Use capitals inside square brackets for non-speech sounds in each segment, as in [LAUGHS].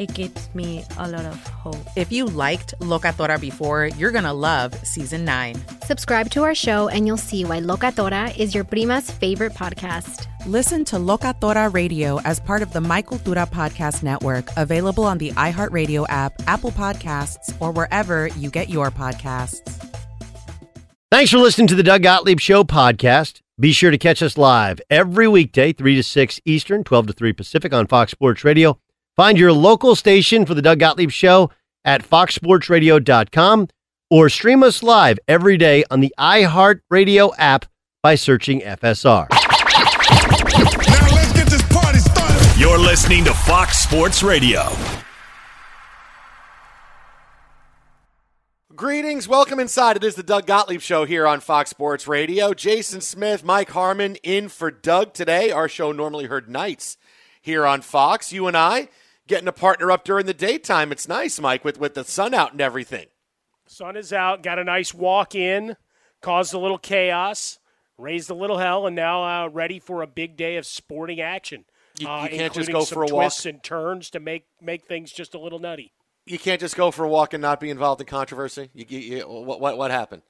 it gives me a lot of hope. If you liked Locatora before, you're going to love Season 9. Subscribe to our show, and you'll see why Locatora is your prima's favorite podcast. Listen to Locatora Radio as part of the My Cultura Podcast Network, available on the iHeartRadio app, Apple Podcasts, or wherever you get your podcasts. Thanks for listening to the Doug Gottlieb Show podcast. Be sure to catch us live every weekday, 3 to 6 Eastern, 12 to 3 Pacific on Fox Sports Radio. Find your local station for the Doug Gottlieb Show at foxsportsradio.com or stream us live every day on the iHeartRadio app by searching FSR. Now let's get this party started. You're listening to Fox Sports Radio. Greetings, welcome inside. It is the Doug Gottlieb Show here on Fox Sports Radio. Jason Smith, Mike Harmon in for Doug today. Our show normally heard nights here on Fox. You and I getting a partner up during the daytime. It's nice, Mike, with, with the sun out and everything. Sun is out, got a nice walk in, caused a little chaos, raised a little hell, and now uh, ready for a big day of sporting action. You- uh, can't just go for a walk. twists and turns to make make things just a little nutty. You can't just go for a walk and not be involved in controversy. You, you, you, what, what, what happened?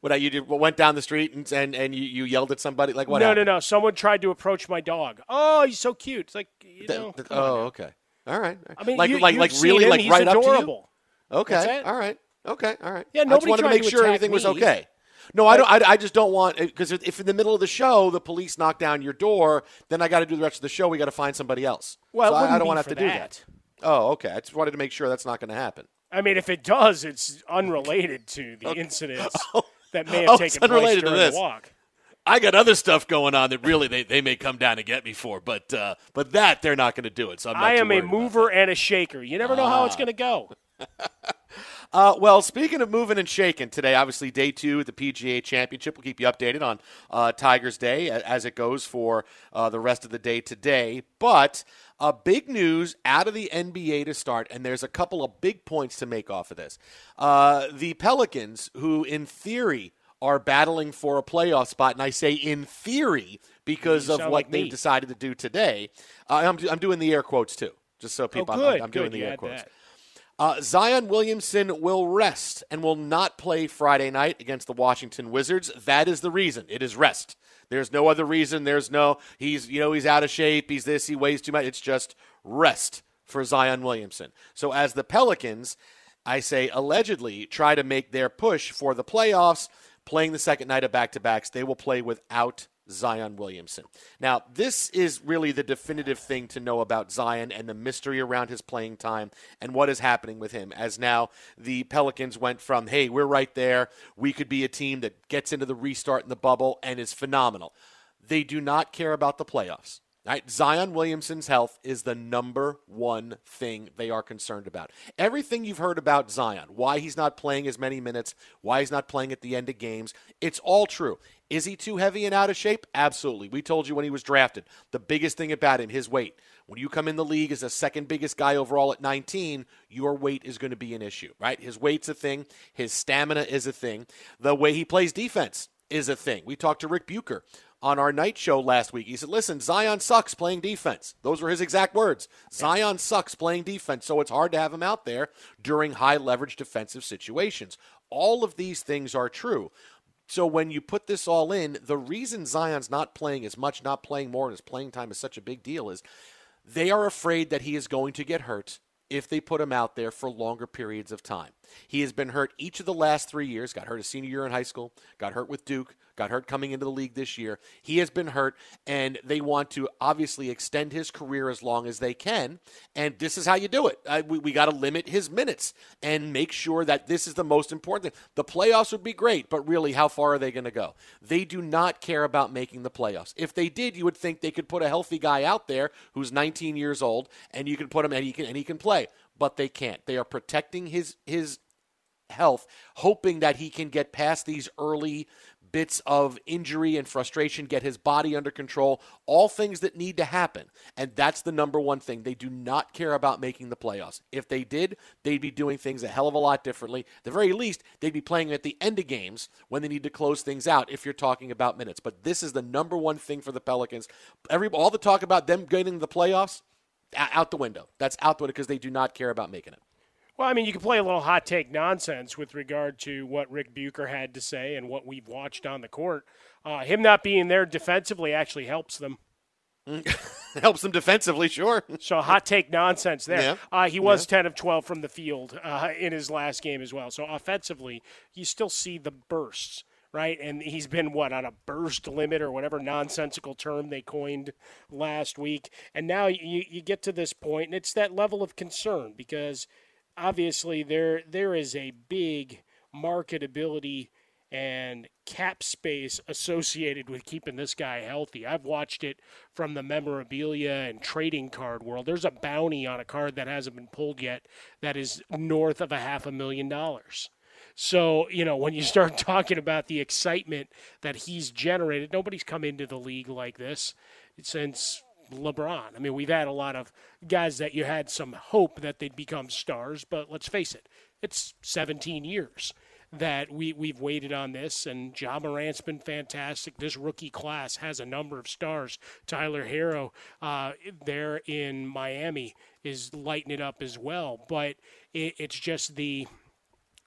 What you did? Went down the street and and, and you, you yelled at somebody? Like what? no, happened? no, no. Someone tried to approach my dog. Oh, he's so cute. It's like you know. th- come oh, okay. All right. I mean, like you- like like really him. like He's right up to adorable. you. Okay. All right. Okay. All right. Yeah, I just nobody wanted to make to sure everything was okay. No, I don't. I, I just don't want because if in the middle of the show the police knock down your door, then I got to do the rest of the show. We got to find somebody else. Well, so I, I don't want to have to do that. that. Oh, okay. I just wanted to make sure that's not going to happen. I mean, if it does, it's unrelated to the incidents [LAUGHS] oh, that may have Oh, taken place to during this. the walk. I got other stuff going on that really they, they may come down and get me for, but uh, but that they're not going to do it. So I'm not I am a mover and a shaker. You never know how it's going to go. [LAUGHS] Uh, well, speaking of moving and shaking today, obviously day two of the PGA Championship. We'll keep you updated on uh, Tigers Day as it goes for uh, the rest of the day today. But uh, big news out of the NBA to start, and there's a couple of big points to make off of this. Uh, the Pelicans, who in theory are battling for a playoff spot, and I say in theory because of what like they've me. decided to do today. Uh, I'm, I'm doing the air quotes too, just so people. oh, I'm- good. I'm, good. doing the air quotes. Uh, Zion Williamson will rest and will not play Friday night against the Washington Wizards. That is the reason. It is rest. There's no other reason. There's no he's you know he's out of shape. He's this. He weighs too much. It's just rest for Zion Williamson. So as the Pelicans, I say allegedly try to make their push for the playoffs, playing the second night of back to backs, they will play without Zion Williamson. Now, this is really the definitive thing to know about Zion and the mystery around his playing time and what is happening with him. As now the Pelicans went from, hey, we're right there. We could be a team that gets into the restart in the bubble and is phenomenal. They do not care about the playoffs. Right? Zion Williamson's health is the number one thing they are concerned about. Everything you've heard about Zion, why he's not playing as many minutes, why he's not playing at the end of games, it's all true. Is he too heavy and out of shape? Absolutely. We told you when he was drafted. The biggest thing about him, his weight. When you come in the league as the second biggest guy overall at 19, your weight is going to be an issue, right? His weight's a thing, his stamina is a thing, the way he plays defense is a thing. We talked to Rick Bucher on our night show last week. He said, Listen, Zion sucks playing defense. Those were his exact words. Zion sucks playing defense, so it's hard to have him out there during high leverage defensive situations. All of these things are true. So when you put this all in, the reason Zion's not playing as much, not playing more, and his playing time is such a big deal is they are afraid that he is going to get hurt if they put him out there for longer periods of time. He has been hurt each of the last three years, got hurt his senior year in high school, got hurt with Duke, got hurt coming into the league this year. He has been hurt, and they want to obviously extend his career as long as they can. And this is how you do it. Uh, we we got to limit his minutes and make sure that this is the most important thing. The playoffs would be great, but really, how far are they going to go? They do not care about making the playoffs. If they did, you would think they could put a healthy guy out there who's 19 years old, and you can put him and he can and he can play. But they can't. They are protecting his his health, hoping that he can get past these early bits of injury and frustration, get his body under control, all things that need to happen. And that's the number one thing. They do not care about making the playoffs. If they did, they'd be doing things a hell of a lot differently. At the very least, they'd be playing at the end of games when they need to close things out if you're talking about minutes. But this is the number one thing for the Pelicans. Every all the talk about them getting the playoffs out the window. That's out the window because they do not care about making it. Well, I mean, you can play a little hot take nonsense with regard to what Rick Bucher had to say and what we've watched on the court. Uh, him not being there defensively actually helps them. [LAUGHS] Helps them defensively, sure. So hot take nonsense there. Yeah. Uh, he was 10 of 12 from the field uh, in his last game as well. So offensively, you still see the bursts, right? And he's been, what, on a burst limit or whatever nonsensical term they coined last week. And now you, you get to this point, and it's that level of concern because obviously there there is a big marketability and cap space associated with keeping this guy healthy. I've watched it from the memorabilia and trading card world. There's a bounty on a card that hasn't been pulled yet that is north of a half a million dollars. So, you know, when you start [LAUGHS] talking about the excitement that he's generated, nobody's come into the league like this since LeBron. I mean, we've had a lot of guys that you had some hope that they'd become stars, but let's face it, it's 17 years that we, we've waited on this, and Ja Morant's been fantastic. This rookie class has a number of stars. Tyler Herro uh, there in Miami is lighting it up as well, but it, it's just the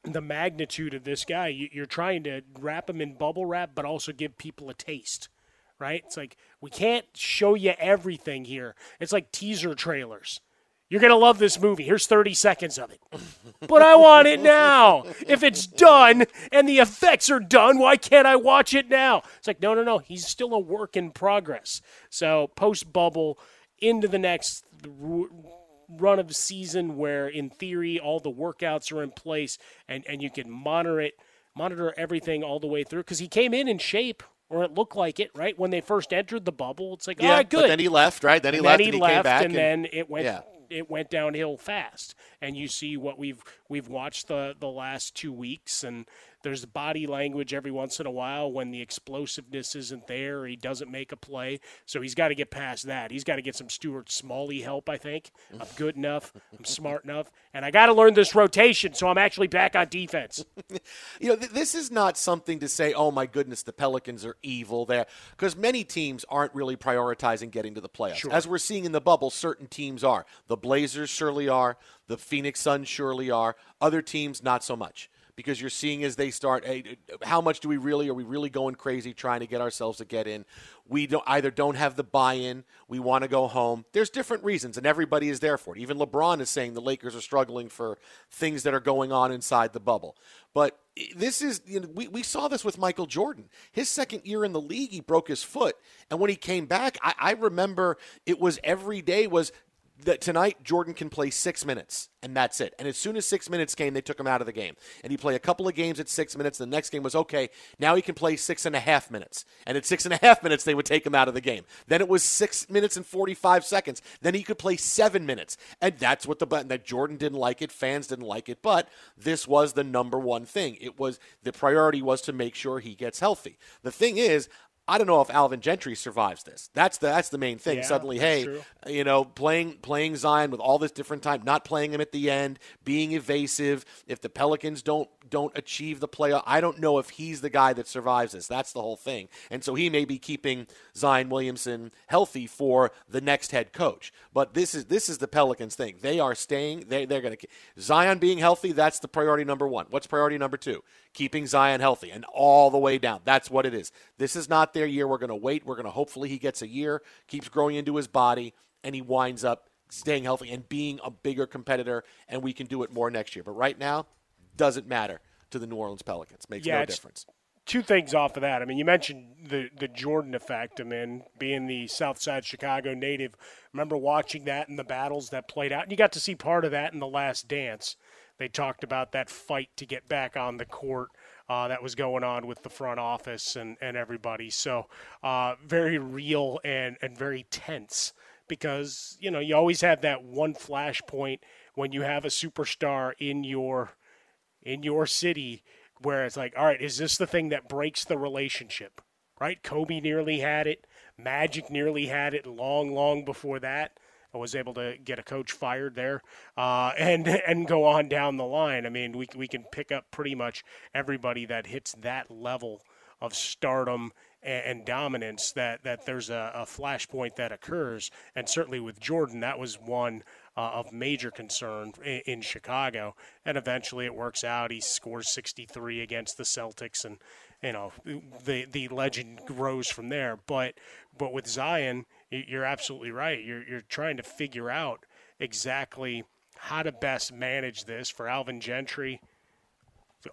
the magnitude of this guy. You- You're trying to wrap him in bubble wrap, but also give people a taste, right? It's like we can't show you everything here. It's like teaser trailers. You're gonna love this movie. Here's 30 seconds of it, [LAUGHS] but I want it now. If it's done and the effects are done, why can't I watch it now? It's like no, no, no. He's still a work in progress. So post bubble into the next run of season where in theory all the workouts are in place and, and you can monitor it monitor everything all the way through because he came in in shape or it looked like it right when they first entered the bubble it's like all right good But then he left, right? Then he and left then he and he left came back. and, then it went yeah. it went downhill fast. And you see what we've we've watched the the last two weeks, and there's body language every once in a while when the explosiveness isn't there. or He doesn't make a play, so he's got to get past that. He's got to get some Stuart Smalley help. I think I'm [LAUGHS] good enough, I'm smart enough, and I got to learn this rotation, so I'm actually back on defense. [LAUGHS] you know, th- this is not something to say, "Oh my goodness, the Pelicans are evil." There, because many teams aren't really prioritizing getting to the playoffs, Sure. as we're seeing in the bubble. Certain teams are. The Blazers surely are. The Phoenix Suns surely are. Other teams, not so much. Because you're seeing as they start hey, how much do we really are we really going crazy trying to get ourselves to get in? We don't either don't have the buy-in we want to go home. There's different reasons and everybody is there for it. Even lebron is saying the lakers are struggling for things that are going on inside the bubble. But this is you know, we, we saw this with michael jordan. His second year in the league he broke his foot. And when he came back i, I remember it was every day was that tonight Jordan can play six minutes, and that's it. And as soon as six minutes came, they took him out of the game. And he played a couple of games at six minutes. The next game was okay. Now he can play six and a half minutes. And at six and a half minutes, they would take him out of the game. Then it was six minutes and 45 seconds. Then he could play seven minutes. And that's what the button that Jordan didn't like it, fans didn't like it, but this was the number one thing. It was the priority was to make sure he gets healthy. The thing is, I don't know if Alvin Gentry survives this. That's the that's the main thing. Yeah, Suddenly, hey, true. you know, playing playing Zion with all this different time, not playing him at the end, being evasive. If the Pelicans don't don't achieve the playoff, I don't know if he's the guy that survives this. That's the whole thing. And so he may be keeping Zion Williamson healthy for the next head coach. But this is this is the Pelicans thing. They are staying. They they're going to Zion being healthy. That's the priority number one. What's priority number two? Keeping Zion healthy and all the way down. That's what it is. This is not their year. We're going to wait. We're going to hopefully he gets a year, keeps growing into his body, and he winds up staying healthy and being a bigger competitor. And we can do it more next year. But right now, doesn't matter to the New Orleans Pelicans. Makes Yeah, no difference. two things off of that. I mean, you mentioned the the Jordan effect. I mean, being the South Side Chicago native, remember watching that and the battles that played out, and you got to see part of that in the Last Dance. They talked about that fight to get back on the court. Uh, that was going on with the front office and, and everybody. So, uh, very real and, and very tense because, you know, you always have that one flashpoint when you have a superstar in your in your city where it's like, all right, is this the thing that breaks the relationship? Right? Kobe nearly had it. Magic nearly had it long, long before that. I was able to get a coach fired there, uh, [LAUGHS] and and go on down the line. I mean, we we can pick up pretty much everybody that hits that level of stardom and, dominance. That that there's a, a flashpoint that occurs, and certainly with Jordan, that was one uh, of major concern in, in Chicago. And eventually, it works out. He scores 63 against the Celtics, and you know the the legend grows from there. But but with Zion, you're absolutely right. You're you're trying to figure out exactly how to best manage this for Alvin Gentry.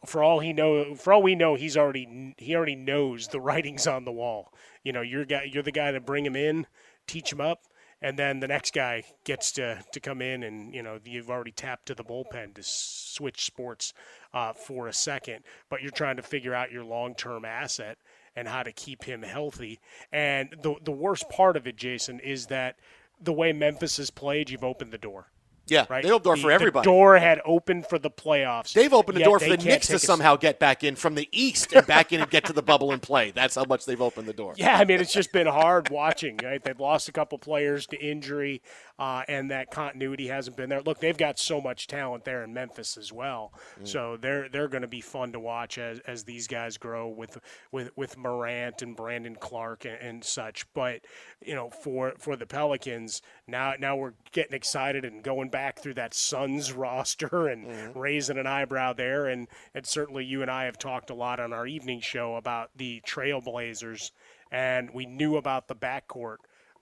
For all he know, for all we know, he's already he already knows the writings on the wall. You know, you're guy, you're the guy to bring him in, teach him up, and then the next guy gets to to come in and you know you've already tapped to the bullpen to switch sports uh, for a second, but you're trying to figure out your long term asset and how to keep him healthy. And the the worst part of it, Jason, is that the way Memphis has played, you've opened the door. Yeah, Right, they opened the door for everybody. The door had opened for the playoffs. They've opened the door for the Knicks to somehow get back in from the East and back in and get to the bubble and play. That's how much they've opened the door. Yeah, I mean it's just been hard watching. Right, they've lost a couple players to injury, uh, and that continuity hasn't been there. Look, they've got so much talent there in Memphis as well, so they're they're going to be fun to watch as, as these guys grow with with with Morant and Brandon Clarke and, and such. But you know, for for the Pelicans now now we're getting excited and going back through that Suns roster and mm-hmm. raising an eyebrow there, and and certainly you and I have talked a lot on our evening show about the Trailblazers and we knew about the backcourt,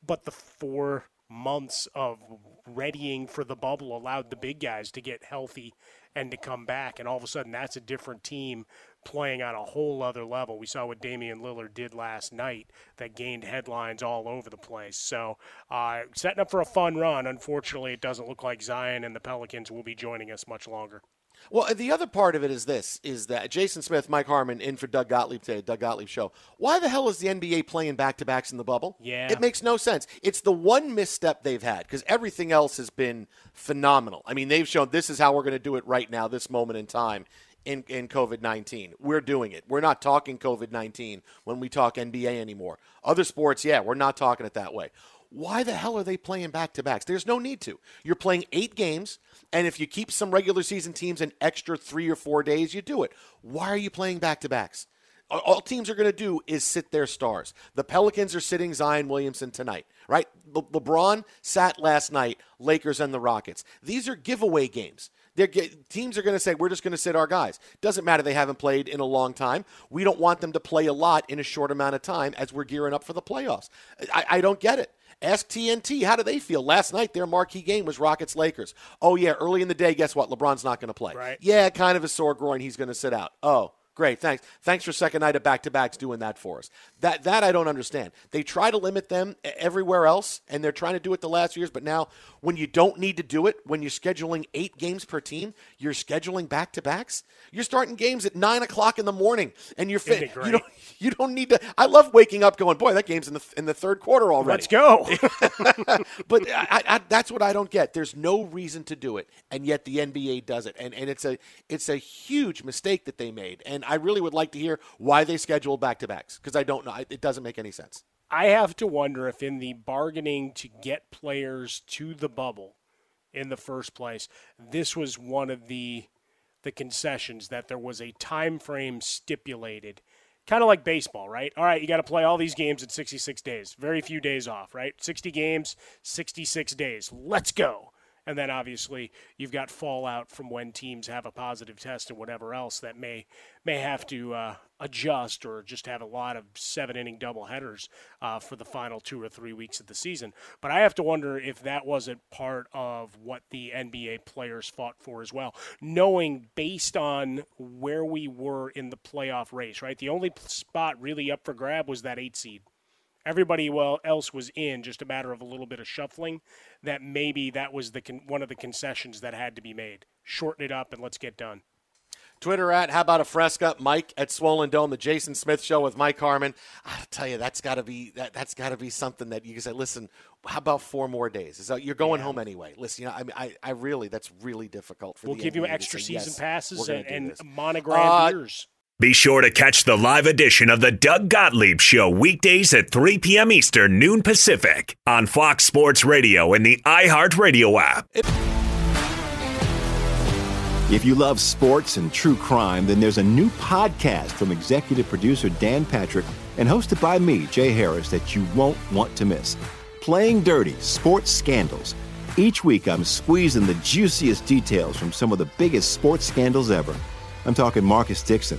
but the four months of readying for the bubble allowed the big guys to get healthy and to come back, and all of a sudden that's a different team playing on a whole other level. We saw what Damian Lillard did last night that gained headlines all over the place. So, uh, setting up for a fun run. Unfortunately, it doesn't look like Zion and the Pelicans will be joining us much longer. Well, the other part of it is this: is that Jason Smith, Mike Harmon, in for Doug Gottlieb today, Doug Gottlieb show. Why the hell is the NBA playing back to backs in the bubble? Yeah, it makes no sense. It's the one misstep they've had because everything else has been phenomenal. I mean, they've shown this is how we're going to do it right now, this moment in time. In, in COVID 19. We're doing it. We're not talking COVID 19 when we talk NBA anymore. Other sports, yeah, we're not talking it that way. Why the hell are they playing back to backs? There's no need to. You're playing eight games, and if you keep some regular season teams an extra three or four days, you do it. Why are you playing back to backs? All teams are going to do is sit their stars. The Pelicans are sitting Zion Williamson tonight, right? Le- LeBron sat last night, Lakers and the Rockets. These are giveaway games. They're, teams are going to say, we're just going to sit our guys. Doesn't matter they haven't played in a long time. We don't want them to play a lot in a short amount of time as we're gearing up for the playoffs. I, I don't get it. Ask TNT, how do they feel? Last night, their marquee game was Rockets Lakers. Oh, yeah, early in the day, guess what? LeBron's not going to play. Right. Yeah, kind of a sore groin. He's going to sit out. Oh, Great, thanks. Thanks for second night of back to backs doing that for us. That that I don't understand. They try to limit them everywhere else, and they're trying to do it the last few years. But now, when you don't need to do it, when you're scheduling eight games per team, you're scheduling back to backs. You're starting games at nine o'clock in the morning, and you're fit. You don't [LAUGHS] you don't need to. I love waking up going, boy, that game's in the in the third quarter already. Let's go. [LAUGHS] but I, I, that's what I don't get. There's no reason to do it, and yet the NBA does it, and and it's a it's a huge mistake that they made, and I really would like to hear why they scheduled back to backs because I don't know. It doesn't make any sense. I have to wonder if, in the bargaining to get players to the bubble in the first place, this was one of the the concessions that there was a time frame stipulated kind of like baseball, right? All right, you got to play all these games in 66 days. Very few days off, right? 60 games, 66 days. Let's go. And then obviously you've got fallout from when teams have a positive test and whatever else that may may have to uh, adjust or just have a lot of seven inning double headers uh, for the final two or three weeks of the season. But I have to wonder if that wasn't part of what the NBA players fought for as well, knowing based on where we were in the playoff race. Right, the only spot really up for grab was that eight seed. Everybody well else was in, just a matter of a little bit of shuffling. That maybe that was the con- one of the concessions that had to be made. Shorten it up and let's get done. Twitter at how about a fresca? Mike at Swollen Dome, the Jason Smith Show with Mike Harmon. I'll tell you that's got to be that that's got to be something that you can say. Listen, how about four more days? Is that, you're going yeah. home anyway? Listen, you know, I mean, I, I really that's really difficult for. We'll give NBA you extra say, season yes, passes and, and uh, monogram beers. Be sure to catch the live edition of the Doug Gottlieb Show weekdays at 3 p.m. Eastern, noon Pacific on Fox Sports Radio and the iHeartRadio app. If you love sports and true crime, then there's a new podcast from executive producer Dan Patrick and hosted by me, Jay Harris, that you won't want to miss. Playing Dirty Sports Scandals. Each week, I'm squeezing the juiciest details from some of the biggest sports scandals ever. I'm talking Marcus Dixon.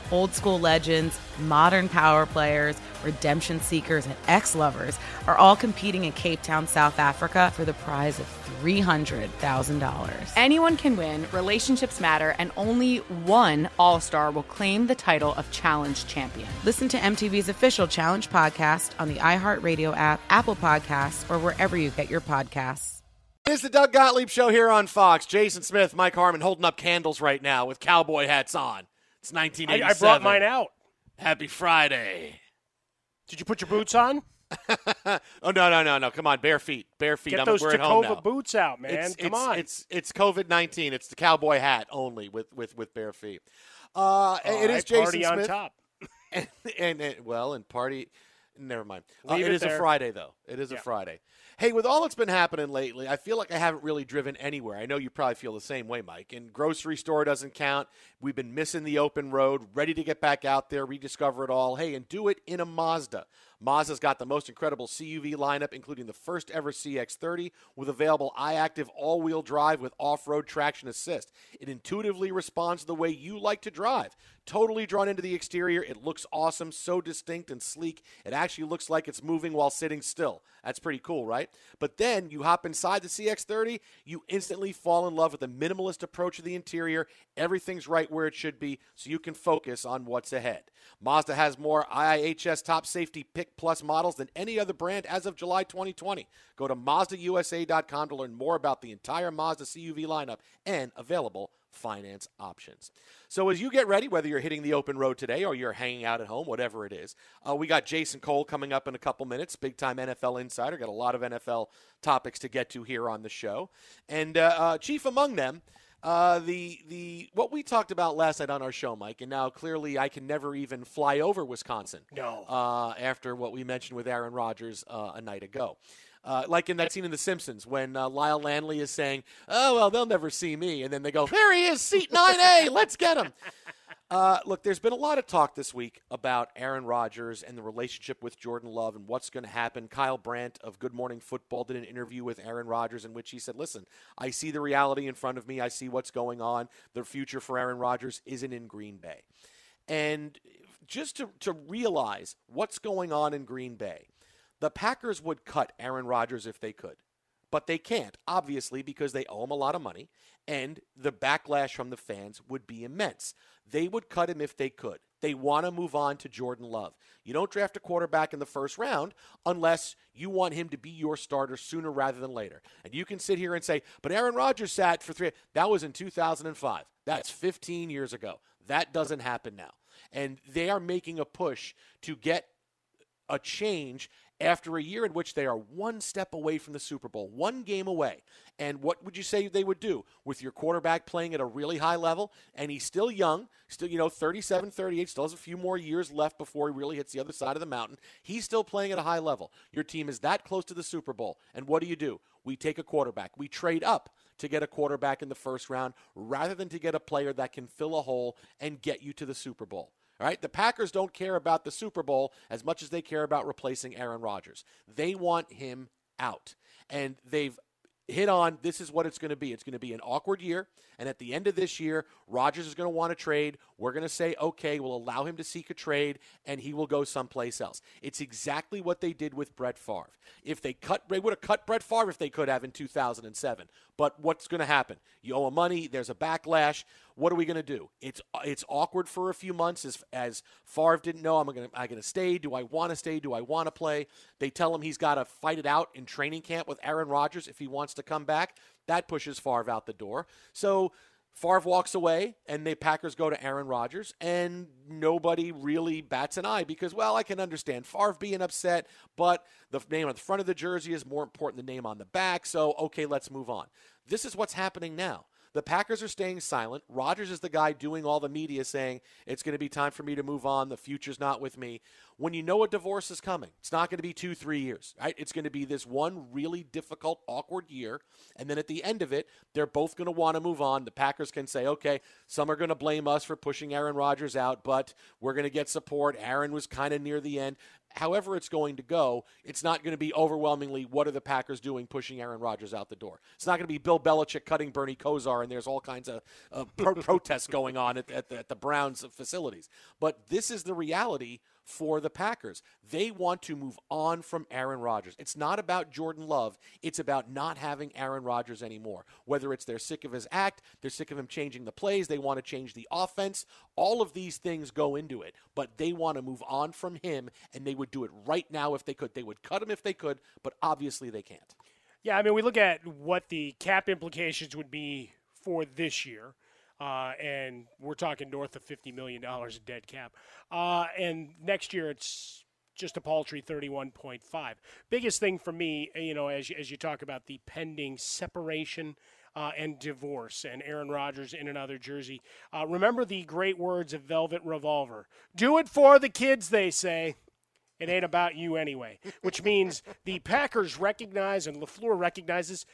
Old school legends, modern power players, redemption seekers, and ex lovers are all competing in Cape Town, South Africa for the prize of $300,000. Anyone can win, relationships matter, and only one All Star will claim the title of Challenge Champion. Listen to MTV's official Challenge podcast on the iHeartRadio app, Apple Podcasts, or wherever you get your podcasts. It's the Doug Gottlieb Show here on Fox. Jason Smith, Mike Harmon holding up candles right now with cowboy hats on. It's 1987. I, I brought mine out. Happy Friday. Did you put your boots on? [LAUGHS] oh no no no no! Come on, bare feet, bare feet. Get I'm, those we're at home now. Boots out, man. It's, Come it's, on. It's it's COVID nineteen. It's the cowboy hat only with with with bare feet. Uh, it is Jason party on top. [LAUGHS] and, and, and well, and party. Never mind. Uh, it it is a. Friday though. It is a Friday. Hey, with all that's been happening lately, I feel like I haven't really driven anywhere. I know you probably feel the same way, Mike. And grocery store doesn't count. We've been missing the open road, ready to get back out there, rediscover it all. Hey, and do it in a Mazda. Mazda's got the most incredible CUV lineup, including the first ever CX30 with available iActive all wheel drive with off road traction assist. It intuitively responds the way you like to drive. Totally drawn into the exterior. It looks awesome, so distinct and sleek. It actually looks like it's moving while sitting still. That's pretty cool, right? But then you hop inside the CX30, you instantly fall in love with the minimalist approach of the interior. Everything's right where it should be, so you can focus on what's ahead. Mazda has more IIHS top safety pick plus models than any other brand as of July 2020. Go to MazdaUSA.com to learn more about the entire Mazda CUV lineup and available finance options. So as you get ready, whether you're hitting the open road today or you're hanging out at home, whatever it is, uh, we got Jason Cole coming up in a couple minutes, big time NFL insider. Got a lot of NFL topics to get to here on the show, and uh, uh, chief among them. Uh, the the what we talked about last night on our show, Mike, and now clearly I can never even fly over Wisconsin. No. Uh, after what we mentioned with Aaron Rodgers uh, a night ago. Uh, like in that scene in The Simpsons when uh, Lyle Lanley is saying, "Oh well, they'll never see me," and then they go, "There he is, seat 9A. Let's get him." [LAUGHS] Uh, look, there's been a lot of talk this week about Aaron Rodgers and the relationship with Jordan Love and what's going to happen. Kyle Brandt of Good Morning Football did an interview with Aaron Rodgers in which he said, Listen, I see the reality in front of me. I see what's going on. The future for Aaron Rodgers isn't in Green Bay. And just to, to realize what's going on in Green Bay, the Packers would cut Aaron Rodgers if they could. But they can't, obviously, because they owe him a lot of money, and the backlash from the fans would be immense. They would cut him if they could. They want to move on to Jordan Love. You don't draft a quarterback in the first round unless you want him to be your starter sooner rather than later. And you can sit here and say, but Aaron Rodgers sat for three. That was in 2005. That's 15 years ago. That doesn't happen now. And they are making a push to get a change after a year in which they are one step away from the Super Bowl, one game away. And what would you say they would do with your quarterback playing at a really high level? And he's still young, still, you know, 37, 38, still has a few more years left before he really hits the other side of the mountain. He's still playing at a high level. Your team is that close to the Super Bowl. And what do you do? We take a quarterback, we trade up to get a quarterback in the first round rather than to get a player that can fill a hole and get you to the Super Bowl. All right, the Packers don't care about the Super Bowl as much as they care about replacing Aaron Rodgers. They want him out. And they've hit on this is what it's going to be. It's going to be an awkward year. And at the end of this year, Rodgers is going to want to trade. We're going to say, okay, we'll allow him to seek a trade and he will go someplace else. It's exactly what they did with Brett Favre. If they cut, they would have cut Brett Favre if they could have in 2007. But what's going to happen? You owe him money. There's a backlash. What are we going to do? It's it's awkward for a few months as as Favre didn't know. I'm going to I going to stay. Do I want to stay? Do I want to play? They tell him he's got to fight it out in training camp with Aaron Rodgers if he wants to come back. That pushes Favre out the door. So Favre walks away, and the Packers go to Aaron Rodgers, and nobody really bats an eye because, well, I can understand Favre being upset, but the name on the front of the jersey is more important than the name on the back. So, okay, let's move on. This is what's happening now. The Packers are staying silent. Rodgers is the guy doing all the media saying, it's going to be time for me to move on. The future's not with me. When you know a divorce is coming, it's not going to be two, three years, right? It's going to be this one really difficult, awkward year. And then at the end of it, they're both going to want to move on. The Packers can say, okay, some are going to blame us for pushing Aaron Rodgers out, but we're going to get support. Aaron was kind of near the end however it's going to go, it's not going to be overwhelmingly what are the Packers doing pushing Aaron Rodgers out the door. It's not going to be Bill Belichick cutting Bernie Kosar and there's all kinds of uh, pro- [LAUGHS] protests going on at, at, the, at the Browns facilities. But this is the reality for the Packers. They want to move on from Aaron Rodgers. It's not about Jordan Love, it's about not having Aaron Rodgers anymore. Whether it's they're sick of his act, they're sick of him changing the plays, they want to change the offense, all of these things go into it. But they want to move on from him, and they would do it right now if they could. They would cut him if they could, but obviously they can't. Yeah, I mean, we look at what the cap implications would be for this year. Uh, and we're talking north of $50 million in dead cap. Uh, and next year it's just a paltry 31.5. Biggest thing for me, you know, as as you talk about the pending separation uh, and divorce and Aaron Rodgers in another jersey. Uh, remember the great words of Velvet Revolver do it for the kids, they say. It ain't about you anyway, which means the Packers recognize and LaFleur recognizes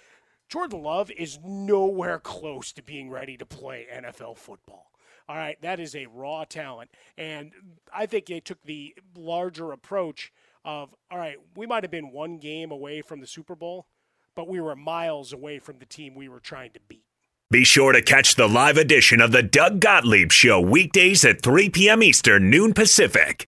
Jordan Love is nowhere close to being ready to play NFL football. All right, that is a raw talent. And I think they took the larger approach of, all right, we might have been one game away from the Super Bowl, but we were miles away from the team we were trying to beat. Be sure to catch the live edition of the Doug Gottlieb Show weekdays at 3 p.m. Eastern, noon Pacific.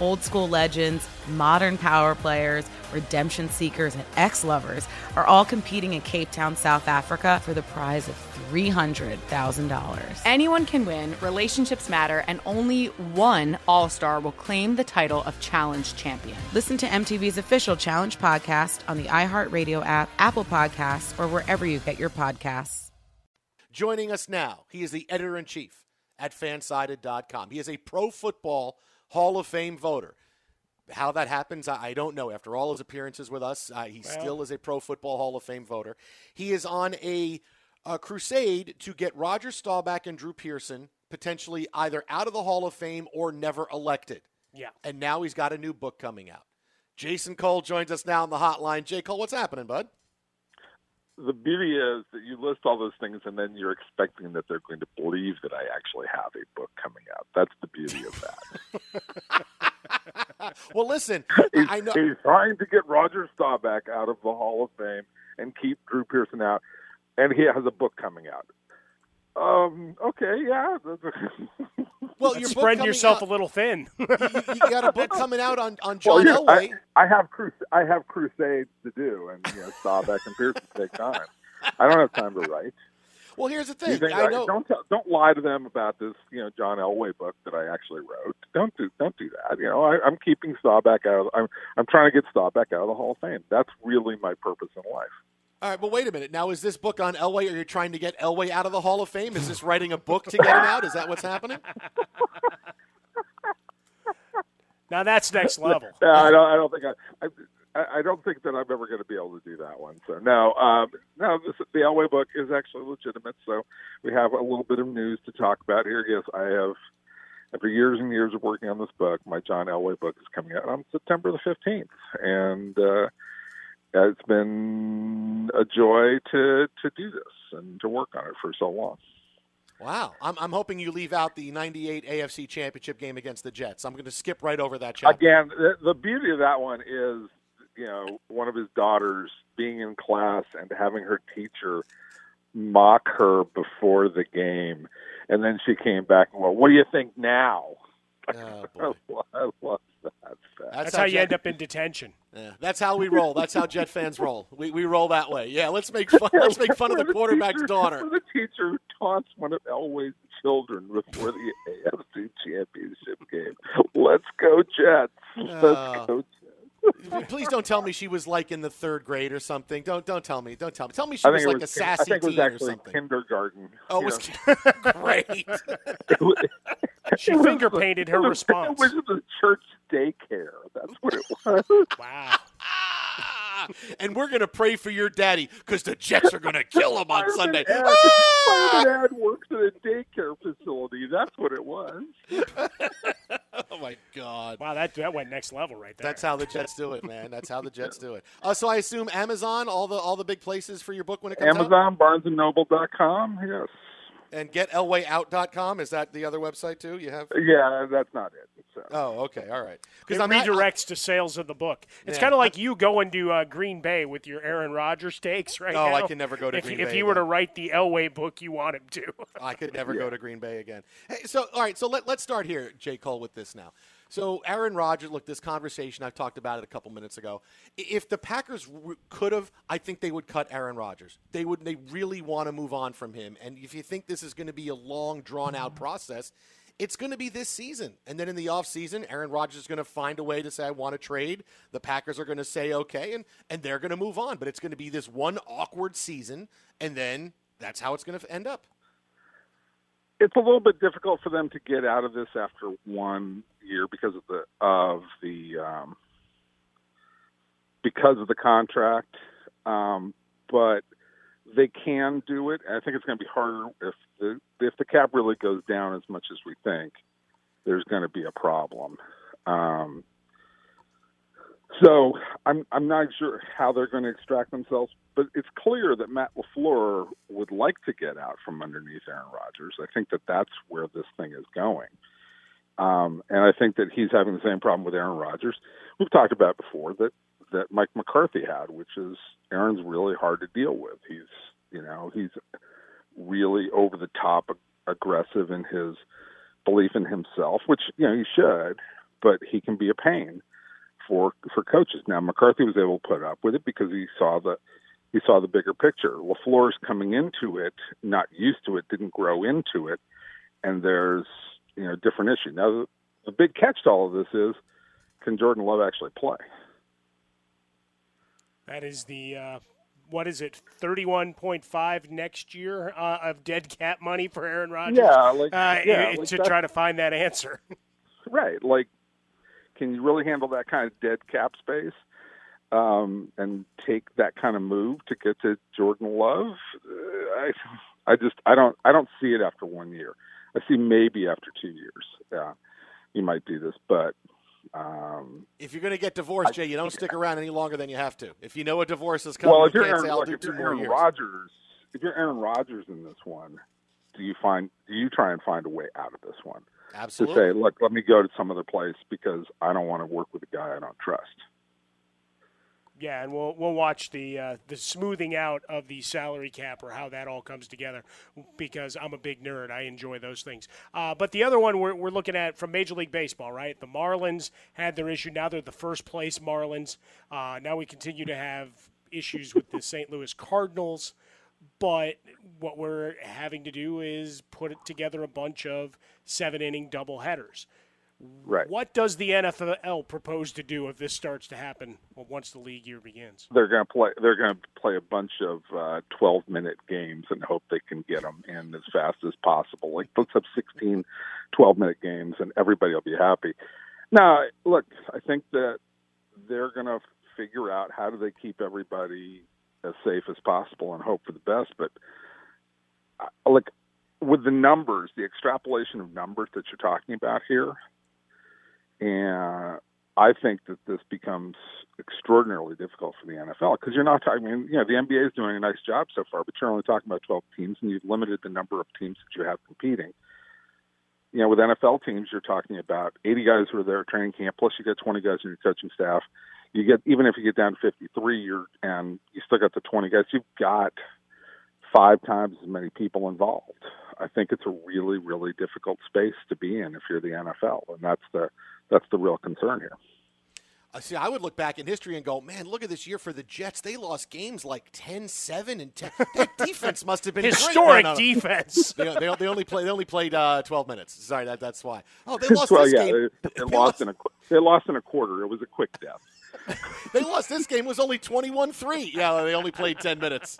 Old school legends, modern power players, redemption seekers, and ex lovers are all competing in Cape Town, South Africa for the prize of $300,000. Anyone can win, relationships matter, and only one All Star will claim the title of Challenge Champion. Listen to MTV's official Challenge podcast on the iHeartRadio app, Apple Podcasts, or wherever you get your podcasts. Joining us now, he is the editor in chief at fansided.com. He is a pro football Hall of Fame voter. How that happens, I don't know. After all his appearances with us, uh, he Well. still is a Pro Football Hall of Fame voter. He is on a, a crusade to get Roger Staubach and Drew Pearson potentially either out of the Hall of Fame or never elected. Yeah. And now he's got a new book coming out. Jason Cole joins us now on the hotline. Jay Cole, what's happening, bud? The beauty is that you list all those things and then you're expecting that they're going to believe that I actually have a book coming out. That's the beauty of that. [LAUGHS] well, listen, he's, I know he's trying to get Roger Staubach out of the Hall of Fame and keep Drew Pearson out, and he has a book coming out. Um. Okay. Yeah. [LAUGHS] Well, you're spreading yourself out- a little thin. [LAUGHS] you, you got a book coming out on, on Well, John yeah, Elway. I, I have crus- I have crusades to do, and you know, Staubach and Pearson take time. I don't have time to write. Well, here's the thing. think I I- know. Don't tell, don't lie to them about this, you know, John Elway book that I actually wrote. Don't do don't do that. You know, I, I'm keeping Staubach out. Of, I'm I'm trying to get Staubach out of the Hall of Fame. That's really my purpose in life. All right, but wait a minute. Now, is this book on Elway? Are you trying to get Elway out of the Hall of Fame? Is this writing a book to get him out? Is that what's happening? [LAUGHS] Now that's next level. [LAUGHS] No, I don't. I don't think I. I, I don't think that I'm ever going to be able to do that one. So no, um, no. This, the Elway book is actually legitimate. So we have a little bit of news to talk about here. Yes, I have. After years and years of working on this book, my John Elway book is coming out on September the 15th, and uh, it's been a joy to to do this and to work on it for so long. Wow. I'm, I'm hoping you leave out the 98 AFC Championship game against the Jets. I'm going to skip right over that chapter. Again, the, the beauty of that one is, you know, one of his daughters being in class and having her teacher mock her before the game, and then she came back and went, what do you think now? Oh, [LAUGHS] I love that. That's, how, you end up in detention. Yeah, that's how we roll. That's how Jet fans roll. We, we roll that way. Yeah, let's make fun. Let's make fun of the quarterback's teacher, daughter. The teacher who taunts one of Elway's children before the AFC Championship game. Let's go Jets. Let's Oh. go Jets. [LAUGHS] Please don't tell me she was like in the third grade or something. Don't don't tell me. Don't tell me. Tell me she I was like was, a sassy I think it was teen or actually something. kindergarten. Oh, it was [LAUGHS] great. [LAUGHS] She It was finger painted her it was- response. It was the church daycare. That's what it was. Wow. [LAUGHS] and we're gonna pray for your daddy because the Jets are gonna [LAUGHS] kill him on Sunday. Fireman Ed, Fireman Ed works at a daycare facility. That's what it was. [LAUGHS] oh my God! Wow, that that went next level right there. That's how the Jets do it, man. That's how the Jets do it. Uh, so I assume Amazon, all the all the big places for your book when it comes out, Amazon, BarnesandNoble.com. Yes. and getelwayout.com. Is that the other website too? You have? Yeah, that's not it. So. Oh, okay, all right. It I'm not- redirects to sales of the book. It's Yeah. kind of like you going to uh, Green Bay with your Aaron Rodgers takes right Oh, now. I can never go to if, Green If Bay he were to write the Elway book you want him to. I could never go to Green Bay again. Hey, so all right, so let, let's start here, J. Cole, with this now. So Aaron Rodgers, look, this conversation I've talked about it a couple minutes ago. If the Packers w- could have, I think they would cut Aaron Rodgers. They would. They really want to move on from him. And if you think this is going to be a long, drawn out process, it's going to be this season. And then in the offseason, Aaron Rodgers is going to find a way to say, I want to trade. The Packers are going to say, okay, and, and they're going to move on. But it's going to be this one awkward season, and then that's how it's going to end up. It's a little bit difficult for them to get out of this after one year because of the of the um, because of the contract, um, but they can do it. I think it's going to be harder if the if the cap really goes down as much as we think. There's going to be a problem. Um, so I'm I'm not sure how they're going to extract themselves, but it's clear that Matt LaFleur would like to get out from underneath Aaron Rodgers. I think that that's where this thing is going, um, and I think that he's having the same problem with Aaron Rodgers. We've talked about before that that Mike McCarthy had, which is Aaron's really hard to deal with. He's you know he's really over the top aggressive in his belief in himself, which you know he should, but he can be a pain for for coaches. Now McCarthy was able to put up with it because he saw the he saw the bigger picture. LaFleur's coming into it, not used to it, didn't grow into it, and there's you know different issue. Now the, the big catch to all of this is can Jordan Love actually play? That is the uh, what is it? Thirty-one point five next year uh, of dead cap money for Aaron Rodgers. Yeah, like- uh, yeah, to like try to find that answer. [LAUGHS] Right. Like, can you really handle that kind of dead cap space um, and take that kind of move to get to Jordan Love? Uh, I, I just, I don't, I don't see it after one year. I see maybe after two years. Yeah, you might do this, but um, If you're going to get divorced, Jay, you don't stick around any longer than you have to. If you know a divorce is coming, well, if you're can't Aaron, say, do if you're more Aaron. Rodgers, if you're Aaron Rodgers in this one, do you find do you try and find a way out of this one? Absolutely. To say, look, let me go to some other place because I don't want to work with a guy I don't trust. Yeah, and we'll we'll watch the uh, the smoothing out of the salary cap or how that all comes together because I'm a big nerd. I enjoy those things. Uh, but the other one we're, we're looking at from Major League Baseball, right? The Marlins had their issue. Now they're the first place Marlins. Uh, now we continue to have issues with the St. Louis Cardinals. But what we're having to do is put together a bunch of seven inning double headers. Right. What does the NFL propose to do if this starts to happen once the league year begins? They're going to play. They're going to play a bunch of uh, twelve-minute games and hope they can get them in as fast as possible. Like let's have 16 12-minute games, and everybody will be happy. Now, look, I think that they're going to figure out how do they keep everybody as safe as possible and hope for the best. But uh, like with the numbers, the extrapolation of numbers that you're talking about here, and I think that this becomes extraordinarily difficult for the NFL because you're not talking. I mean, you know, the NBA is doing a nice job so far, but you're only talking about 12 teams, and you've limited the number of teams that you have competing. You know, with NFL teams, you're talking about 80 guys who are there at training camp, plus you get 20 guys in your coaching staff. You get even if you get down to 53, you're and you still got the 20 guys. You've got five times as many people involved. I think it's a really, really difficult space to be in if you're the NFL, and that's the that's the real concern here. I See, I would look back in history and go, man, look at this year for the Jets. They lost games like 10-7 and 10. [LAUGHS] That defense must have been great. Historic No, no, no. defense. [LAUGHS] they, they, they only play. They only played uh, twelve minutes. Sorry, that, that's why. Oh, they [LAUGHS] lost well, this yeah, game. they, they lost in a they lost in a quarter. It was a quick death. They lost this game. It was only 21-3. Yeah, they only played ten minutes.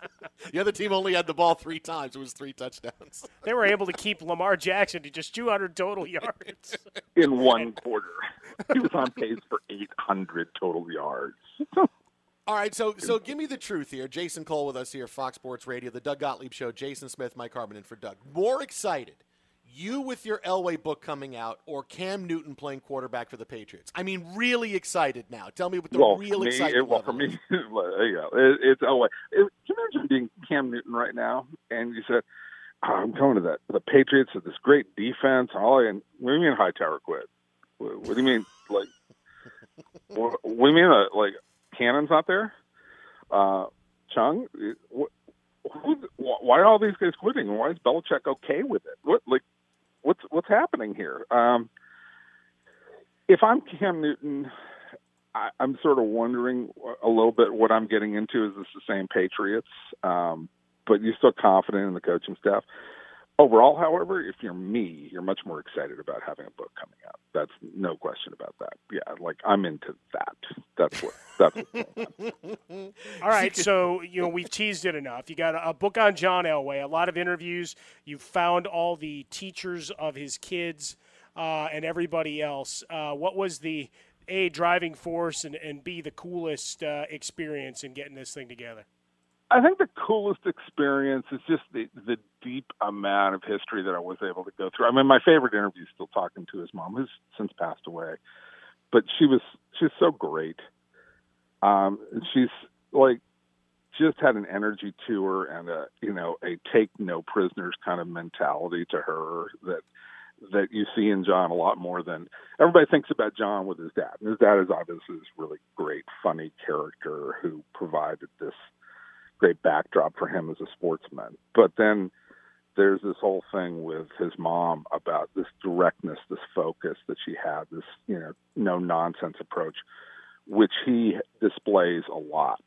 The other team only had the ball three times. It was three touchdowns. They were able to keep Lamar Jackson to just 200 total yards. in one quarter. He was on pace for 800 total yards. All right, so so give me the truth here. Jason Cole with us here, Fox Sports Radio, the Doug Gottlieb Show. Jason Smith, Mike Harmon, and for Doug. More excited, you with your Elway book coming out, or Cam Newton playing quarterback for the Patriots? I mean, really excited now. Tell me what the well, real me, excitement it, well, for me, [LAUGHS] yeah, it, it's wait. It, can you imagine being Cam Newton right now, and you said, oh, "I'm going to that the Patriots have this great defense." All and what do you mean Hightower quit? What, what do you mean like? [LAUGHS] what, what do you mean uh, like Cannon's not there? Uh, Chung, what, who, why are all these guys quitting? Why is Belichick okay with it? What like what's what's happening here? Um, if I'm Cam Newton, I, I'm sort of wondering a little bit what I'm getting into. Is this the same Patriots? Um, but you're still confident in the coaching staff. Overall, however, if you're me, you're much more excited about having a book coming out. That's no question about that. Yeah, like I'm into that. That's what. That's on. [LAUGHS] All right, so you know we've teased it enough. You got a, a book on John Elway, a lot of interviews. You found all the teachers of his kids uh, and everybody else. Uh, what was the a driving force and, and b the coolest uh, experience in getting this thing together? I think the coolest experience is just the the deep amount of history that I was able to go through. I mean, my favorite interview is still talking to his mom, who's since passed away, but she was she's so great. Um, she's like just had an energy to her and a you know a take no prisoners kind of mentality to her that that you see in John a lot more than everybody thinks about John with his dad. And his dad is obviously this really great, funny character who provided this great backdrop for him as a sportsman. But then there's this whole thing with his mom about this directness, this focus that she had, this you know no nonsense approach, which he displays a lot.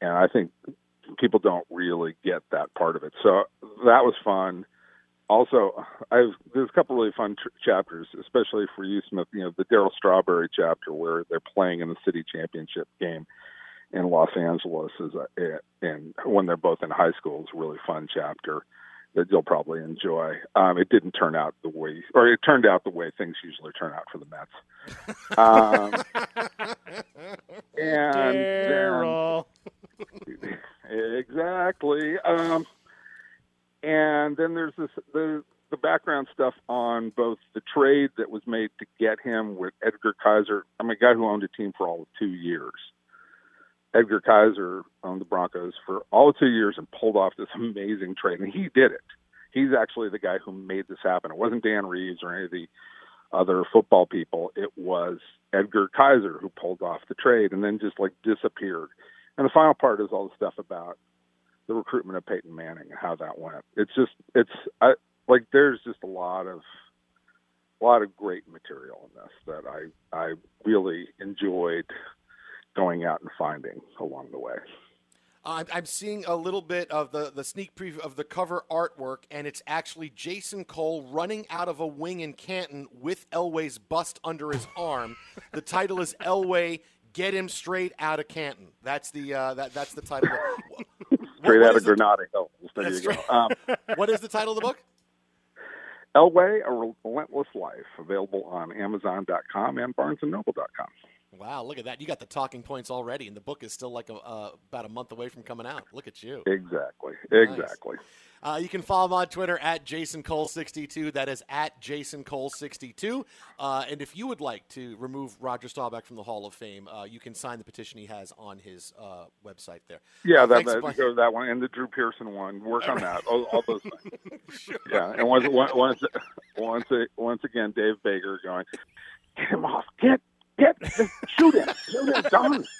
And I think people don't really get that part of it. So that was fun. Also, I've there's a couple really fun tr- chapters, especially for you, Smith. You know, the Darryl Strawberry chapter where they're playing in the city championship game in Los Angeles is a, and when they're both in high school is a really fun chapter that you'll probably enjoy. Um, it didn't turn out the way, or it turned out the way things usually turn out for the Mets. Um, [LAUGHS] and Darryl. then- [LAUGHS] exactly. Um, and then there's this the the background stuff on both the trade that was made to get him with Edgar Kaiser. I'm a guy who owned a team for all of two years. Edgar Kaiser owned the Broncos for all two years and pulled off this amazing trade, and he did it. He's actually the guy who made this happen. It wasn't Dan Reeves or any of the other football people. It was Edgar Kaiser who pulled off the trade and then just like disappeared. And the final part is all the stuff about the recruitment of Peyton Manning and how that went. It's just it's I like there's just a lot of a lot of great material in this that I I really enjoyed going out and finding along the way. I'm, I'm seeing a little bit of the, the sneak preview of the cover artwork, and it's actually Jason Cole running out of a wing in Canton with Elway's bust under his arm. The title is Elway, Get Him Straight Out of Canton. That's the uh, that that's the title. [LAUGHS] Straight what out of Granada Hills. There you go. Um, [LAUGHS] what is the title of the book? Elway, A Relentless Life, available on Amazon.com and BarnesandNoble.com. Wow, look at that! You got the talking points already, and the book is still like a, uh, about a month away from coming out. Look at you. Exactly. Nice. Exactly. Uh, you can follow him on Twitter at Jason Cole62. That is at Jason Cole62. Uh, and if you would like to remove Roger Staubach from the Hall of Fame, uh, you can sign the petition he has on his uh, website there. Yeah, that, that go to that one and the Drew Pearson one. Work on that. All, all those things. [LAUGHS] Yeah, and once once once once once again, Dave Baker going, get him off, get get shoot him, shoot him, done. [LAUGHS]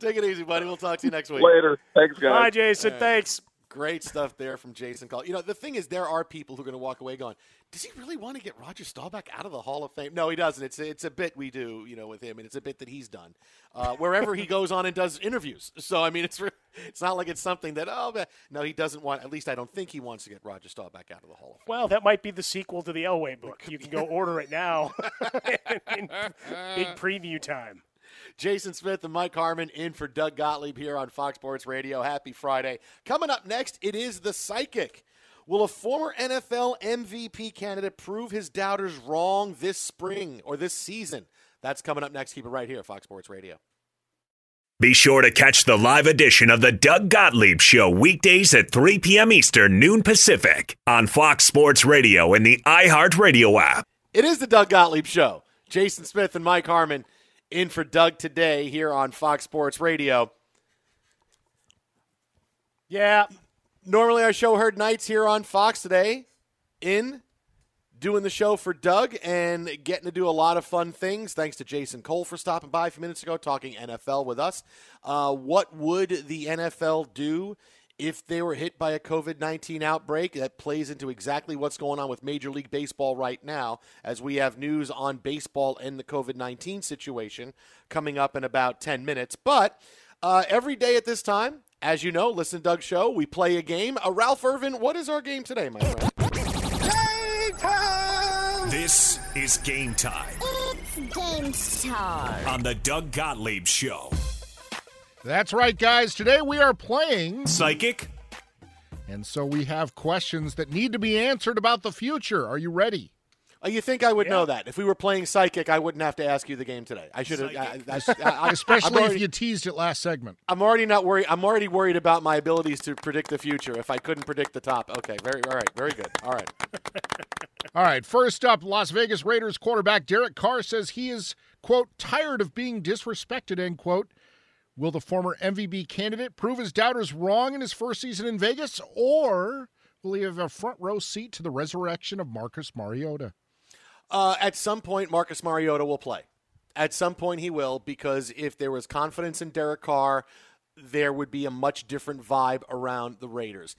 Take it easy, buddy. We'll talk to you next week. Later, thanks guys. Bye, Jason. All right. Thanks. Great stuff there from Jason Cole. You know, the thing is, there are people who are going to walk away going, does he really want to get Roger Staubach out of the Hall of Fame? No, he doesn't. It's it's a bit we do, you know, with him, and it's a bit that he's done uh, wherever he goes on and does interviews. [LAUGHS] So I mean, it's it's not like it's something that oh no, he doesn't want. At least I don't think he wants to get Roger Staubach out of the Hall of Fame. Well, that might be the sequel to the Elway book. You can go order it now. [LAUGHS] [LAUGHS] in big preview time. Jason Smith and Mike Harmon in for Doug Gottlieb here on Fox Sports Radio. Happy Friday. Coming up next, it is the psychic. Will a former NFL MVP candidate prove his doubters wrong this spring or this season? That's coming up next. Keep it right here, Fox Sports Radio. Be sure to catch the live edition of the Doug Gottlieb Show weekdays at 3 p.m. Eastern, noon Pacific on Fox Sports Radio and the iHeartRadio app. It is the Doug Gottlieb Show. Jason Smith and Mike Harmon in for Doug today here on Fox Sports Radio. Yeah, normally our show heard nights here on Fox today in doing the show for Doug and getting to do a lot of fun things. Thanks to Jason Cole for stopping by a few minutes ago, talking NFL with us. Uh, what would the NFL do if they were hit by a COVID 19 outbreak? That plays into exactly what's going on with Major League Baseball right now, as we have news on baseball and the COVID 19 situation coming up in about 10 minutes. But uh, every day at this time, as you know, listen Doug show. We play a game. Uh, Ralph Irvin, what is our game today, my friend? Game time! This is game time. It's game time. On the Doug Gottlieb Show. That's right, guys. Today we are playing Psychic. And so we have questions that need to be answered about the future. Are you ready? Uh, you think I would yeah. know that? If we were playing psychic, I wouldn't have to ask you the game today. I should have. [LAUGHS] Especially already, if you teased it last segment. I'm already not worried. I'm already worried about my abilities to predict the future. If I couldn't predict the top, okay, very all right, very good. All right. [LAUGHS] all right. First up, Las Vegas Raiders quarterback Derek Carr says he is quote tired of being disrespected end quote. Will the former MVP candidate prove his doubters wrong in his first season in Vegas, or will he have a front row seat to the resurrection of Marcus Mariota? Uh, at some point, Marcus Mariota will play. At some point, he will, because if there was confidence in Derek Carr, there would be a much different vibe around the Raiders.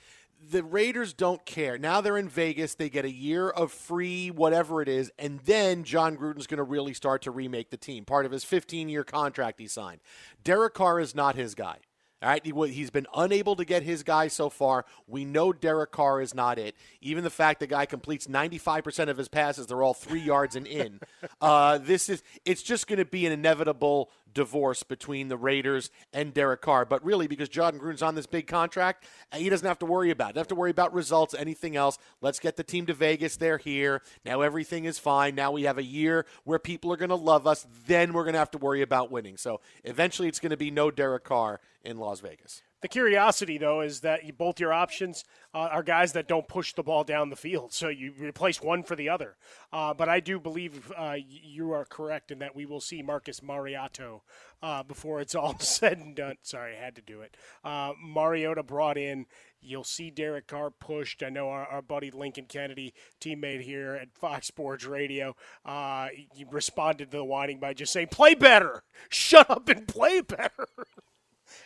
The Raiders don't care. Now they're in Vegas. They get a year of free whatever it is, and then Jon Gruden's going to really start to remake the team. Part of his 15 year contract he signed. Derek Carr is not his guy. All right, he, has been unable to get his guy so far. We know Derek Carr is not it. Even the fact the guy completes 95% of his passes, they're all three yards and in. [LAUGHS] Uh, this is it's just going to be an inevitable divorce between the Raiders and Derek Carr. But really, because Jon Gruden's on this big contract, uh, he doesn't have to worry about it. Doesn't have to worry about results, anything else. Let's get the team to Vegas. They're here. Now everything is fine. Now we have a year where people are going to love us. Then we're going to have to worry about winning. So eventually it's going to be no Derek Carr in Las Vegas. The curiosity, though, is that you, both your options uh, are guys that don't push the ball down the field. So you replace one for the other. Uh, but I do believe uh, you are correct in that we will see Marcus Mariota uh, before it's all [LAUGHS] said and done. Sorry, I had to do it. Uh, Mariota brought in. You'll see Derek Carr pushed. I know our, our buddy Lincoln Kennedy, teammate here at Fox Sports Radio, uh, he responded to the whining by just saying, "Play better, [LAUGHS] shut up and play better." [LAUGHS]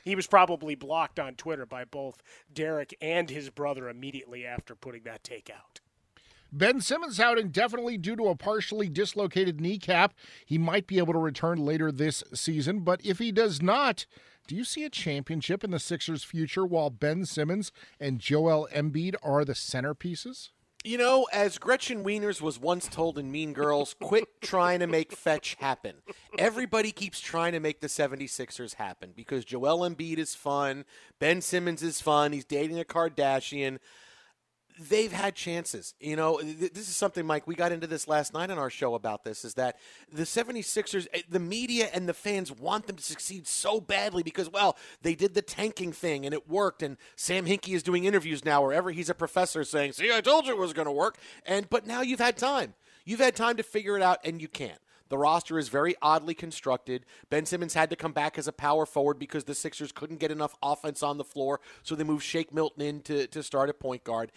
he was probably blocked on Twitter by both Derek and his brother immediately after putting that take out. Ben Simmons out indefinitely due to a partially dislocated kneecap. He might be able to return later this season, but if he does not, do you see a championship in the Sixers' future while Ben Simmons and Joel Embiid are the centerpieces? You know, as Gretchen Wieners was once told in Mean Girls, quit trying to make fetch happen. Everybody keeps trying to make the 76ers happen because Joel Embiid is fun, Ben Simmons is fun, he's dating a Kardashian they've had chances. You know, this is something, Mike, we got into this last night on our show about this is that the 76ers, eh, the media and the fans want them to succeed so badly because, well, they did the tanking thing and it worked. And Sam Hinkie is doing interviews now wherever he's a professor saying, see, I told you it was going to work. And, but now you've had time. You've had time to figure it out and you can't. The roster is very oddly constructed. Ben Simmons had to come back as a power forward because the Sixers couldn't get enough offense on the floor, so they moved Shake Milton in to, to start at point guard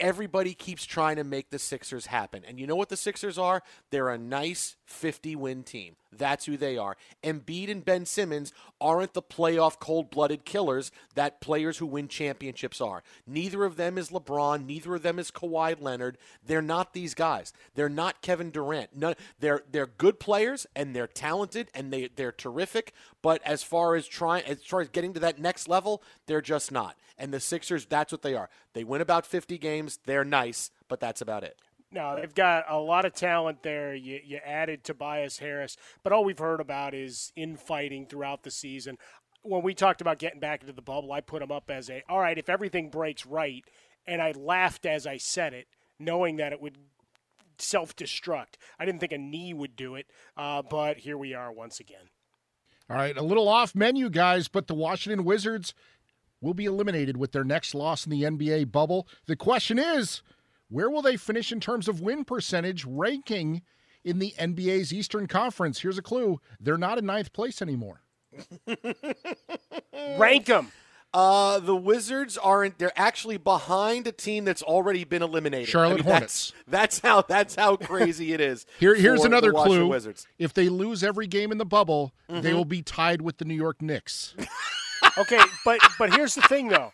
everybody keeps trying to make the Sixers happen. And you know what the Sixers are? They're a nice 50 win team. That's who they are. Embiid and Ben Simmons aren't the playoff cold blooded killers that players who win championships are. Neither of them is LeBron. Neither of them is Kawhi Leonard. They're not these guys. They're not Kevin Durant. No, they're they're good players and they're talented and they they're terrific. But as far as trying as far as getting to that next level, they're just not. And the Sixers, that's what they are. They win about 50 games. They're nice, but that's about it. No, they've got a lot of talent there. You, you added Tobias Harris, but all we've heard about is infighting throughout the season. When we talked about getting back into the bubble, I put them up as a all right. If everything breaks right, and I laughed as I said it, knowing that it would self destruct. I didn't think a knee would do it, uh, but here we are once again. All right, a little off menu, guys, but the Washington Wizards will be eliminated with their next loss in the NBA bubble. The question is where will they finish in terms of win percentage ranking in the NBA's Eastern Conference? Here's a clue they're not in ninth place anymore. [LAUGHS] Rank them. Uh, the Wizards aren't. They're actually behind a team that's already been eliminated. Charlotte I mean, Hornets. That's, [LAUGHS] that's how. That's how crazy it is. [LAUGHS] Here, here's for another the clue. Wizards. If they lose every game in the bubble, they Mhm. will be tied with the New York Knicks. Okay, but but here's the thing though.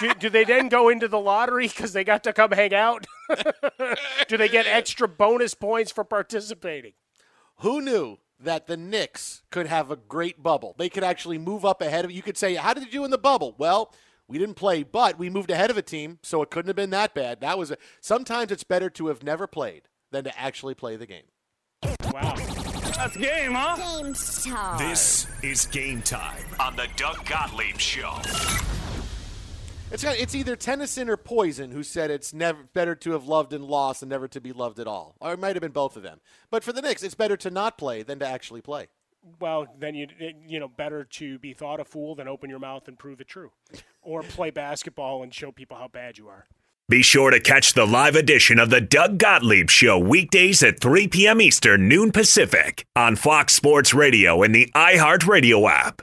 Do, do they then go into the lottery because they got to come hang out? [LAUGHS] do they get extra bonus points for participating? Who knew that the Knicks could have a great bubble? They could actually move up ahead of you. Could say, "How did you do in the bubble?" Well, we didn't play, but we moved ahead of a team, so it couldn't have been that bad. That was a, sometimes it's better to have never played than to actually play the game. Wow. That's game, huh? Game time. This is game time on the Doug Gottlieb Show. It's got- it's either Tennyson or Poison who said it's never better to have loved and lost than never to be loved at all. Or it might have been both of them. But for the Knicks, it's better to not play than to actually play. Well, then you you know better to be thought a fool than open your mouth and prove it true, or play basketball and show people how bad you are. Be sure to catch the live edition of the Doug Gottlieb Show weekdays at 3 p.m. Eastern, noon Pacific on Fox Sports Radio and the iHeartRadio app.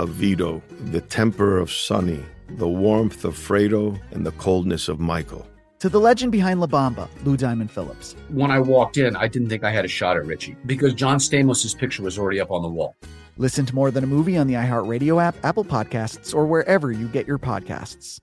of Vito, the temper of Sonny, the warmth of Fredo, and the coldness of Michael. to the legend behind La Bamba, Lou Diamond Phillips. When I walked in, I didn't think I had a shot at Richie because John Stamos' picture was already up on the wall. Listen to More Than a Movie on the iHeartRadio app, Apple Podcasts, or wherever you get your podcasts.